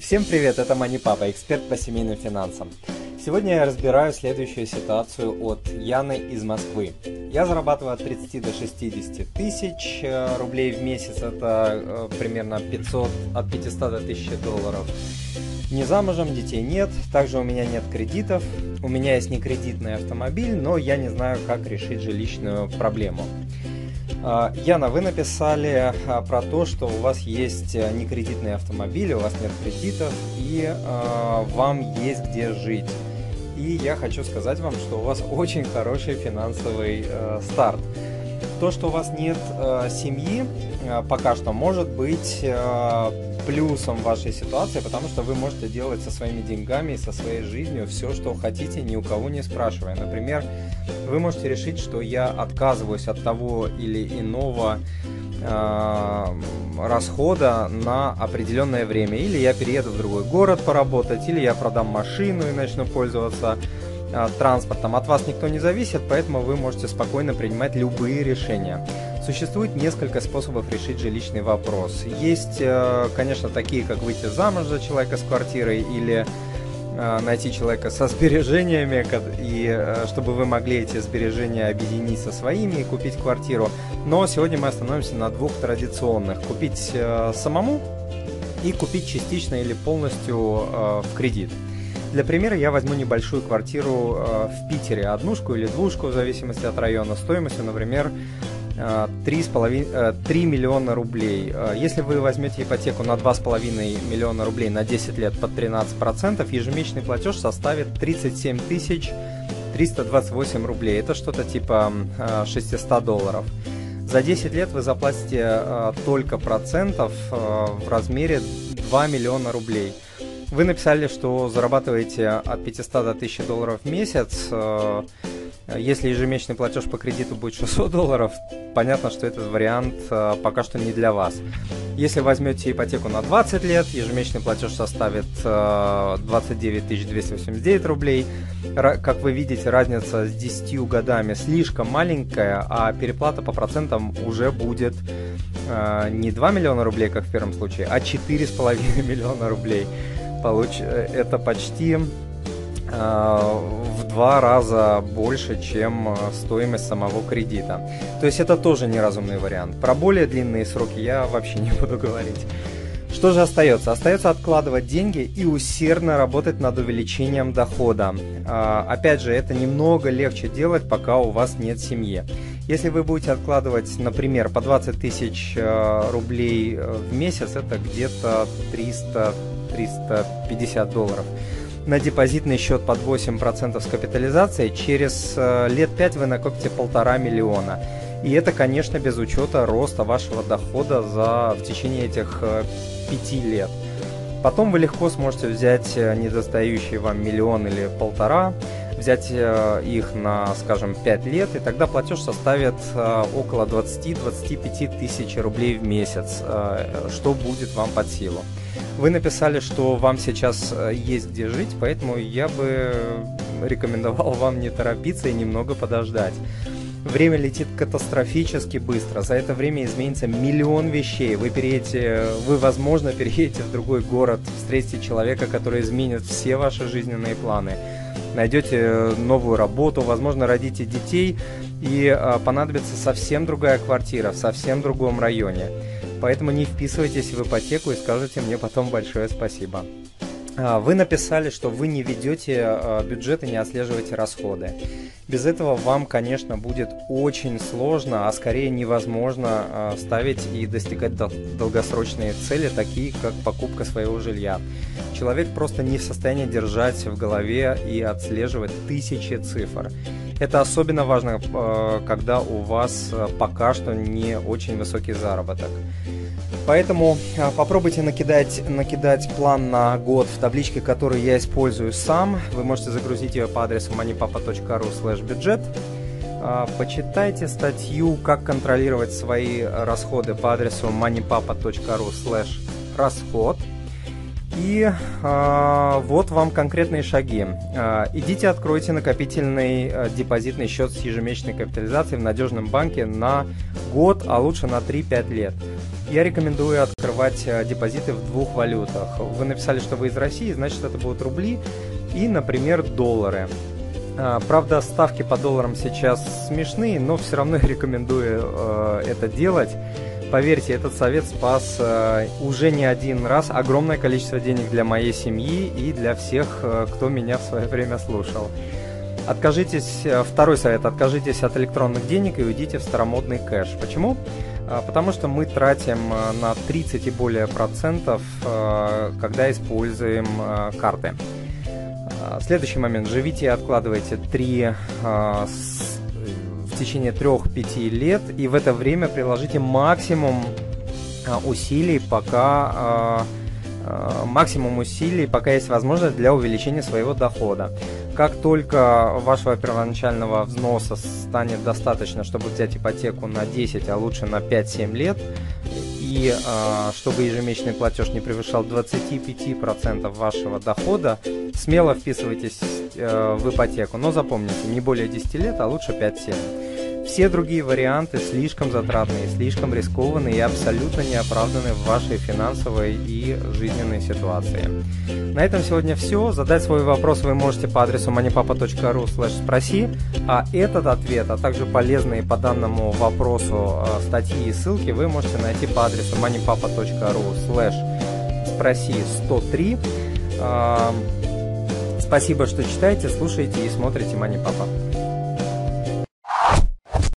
Всем привет, это Мани Папа, эксперт по семейным финансам. Сегодня я разбираю следующую ситуацию от Яны из Москвы. Я зарабатываю от 30 до 60 тысяч э, рублей в месяц, это э, примерно 500, от 500 до 1000 долларов. Не замужем, детей нет, также у меня нет кредитов, у меня есть некредитный автомобиль, но я не знаю, как решить жилищную проблему. А, Яна, вы написали а, про то, что у вас есть э, некредитные автомобили, у вас нет кредитов и э, вам есть где жить. И я хочу сказать вам, что у вас очень хороший финансовый э, старт. То, что у вас нет э, семьи, пока что может быть плюсом вашей ситуации, потому что вы можете делать со своими деньгами и со своей жизнью все, что хотите, ни у кого не спрашивая. Например, вы можете решить, что я отказываюсь от того или иного э, расхода на определенное время. Или я перееду в другой город поработать, или я продам машину и начну пользоваться э, транспортом. От вас никто не зависит, поэтому вы можете спокойно принимать любые решения. Существует несколько способов решить жилищный вопрос. Есть, э, конечно, такие, как выйти замуж за человека с квартирой или э, найти человека со сбережениями, и э, чтобы вы могли эти сбережения объединить со своими и купить квартиру. Но сегодня мы остановимся на двух традиционных. Купить самому и купить частично или полностью в кредит. Для примера я возьму небольшую квартиру в Питере, однушку или двушку, в зависимости от района, стоимостью, например, 3,5, 3 э, миллиона рублей. Э, если вы возьмете ипотеку на 2,5 миллиона рублей на 10 лет под 13%, ежемесячный платеж составит 37 тысяч 328 рублей. Это что-то типа 600 э, долларов. За 10 лет вы заплатите только процентов в размере 2 миллиона рублей. Вы написали, что зарабатываете от 500 до 1000 долларов в месяц. Если ежемесячный платеж по кредиту будет 600 долларов, понятно, что этот вариант э, пока что не для вас. Если возьмете ипотеку на 20 лет, ежемесячный платеж составит 29 э, 289 рублей. Как вы видите, разница с 10 годами слишком маленькая, а переплата по процентам уже будет э, не 2 миллиона рублей, как в первом случае, а 4,5 миллиона рублей. Получ... Это почти в два раза больше, чем э, стоимость самого кредита. То есть это тоже неразумный вариант. Про более длинные сроки я вообще не буду говорить. Что же остается? Остается откладывать деньги и усердно работать над увеличением дохода. А, опять же, это немного легче делать, пока у вас нет семьи. Если вы будете откладывать, например, по 20 тысяч э, рублей э, в месяц, это где-то 300-350 долларов на депозитный счет под 8% с капитализацией, через э, лет 5 вы накопите полтора миллиона. И это, конечно, без учета роста вашего дохода за, в течение этих 5 э, лет. Потом вы легко сможете взять э, недостающий вам миллион или полтора, взять их на, скажем, 5 лет, и тогда платеж составит около 20-25 тысяч рублей в месяц, что будет вам под силу. Вы написали, что вам сейчас э, есть где жить, поэтому я бы рекомендовал вам не торопиться и немного подождать. Время летит катастрофически быстро. За это время изменится миллион вещей. Вы переедете, вы, возможно, переедете в другой город, встретите человека, который изменит все ваши жизненные планы. Найдете новую работу, возможно, родите детей, и э, понадобится совсем другая квартира в совсем другом районе. Поэтому не вписывайтесь в ипотеку и скажите мне потом большое спасибо. А, вы написали, что вы не ведете а, бюджет и не отслеживаете расходы. Без этого вам, конечно, будет очень сложно, а скорее невозможно а, ставить и достигать долгосрочные цели, такие как покупка своего жилья. Человек просто не в состоянии держать в голове и отслеживать тысячи цифр. Это особенно важно, когда у вас пока что не очень высокий заработок. Поэтому а, попробуйте накидать, накидать план на год в табличке, которую я использую сам. Вы можете загрузить ее по адресу moneypapa.ru slash бюджет. А, почитайте статью «Как контролировать свои расходы» по адресу moneypapa.ru slash расход. И э, вот вам конкретные шаги. Э, идите откройте накопительный э, депозитный счет с ежемесячной капитализацией в надежном банке на год, а лучше на 3-5 лет. Я рекомендую открывать э, депозиты в двух валютах. Вы написали, что вы из России, значит это будут рубли и, например, доллары. Э, правда, ставки по долларам сейчас смешные, но все равно рекомендую э, это делать. Поверьте, этот совет спас э, уже не один раз огромное количество денег для моей семьи и для всех, э, кто меня в свое время слушал. Откажитесь, э, второй совет, откажитесь от электронных денег и уйдите в старомодный кэш. Почему? Э, потому что мы тратим э, на 30 и более процентов, когда используем карты. Следующий момент. Живите и откладывайте 3 с течение 3-5 лет, и в это время приложите максимум а, усилий, пока а, а, максимум усилий, пока есть возможность для увеличения своего дохода. Как только вашего первоначального взноса станет достаточно, чтобы взять ипотеку на 10, а лучше на 5-7 лет, и чтобы ежемесячный платеж не превышал 25% вашего дохода, смело вписывайтесь э, в ипотеку. Но запомните, не более 10 лет, а лучше 5-7. Все другие варианты слишком затратные, слишком рискованные и абсолютно не оправданы в вашей финансовой и жизненной ситуации. На этом сегодня все. Задать свой вопрос вы можете по адресу moneypapa.ru спроси, а этот ответ, а также полезные по данному вопросу а, статьи и ссылки вы можете найти по адресу moneypapa.ru спроси 103. Спасибо, что читаете, слушаете и смотрите Money Papa.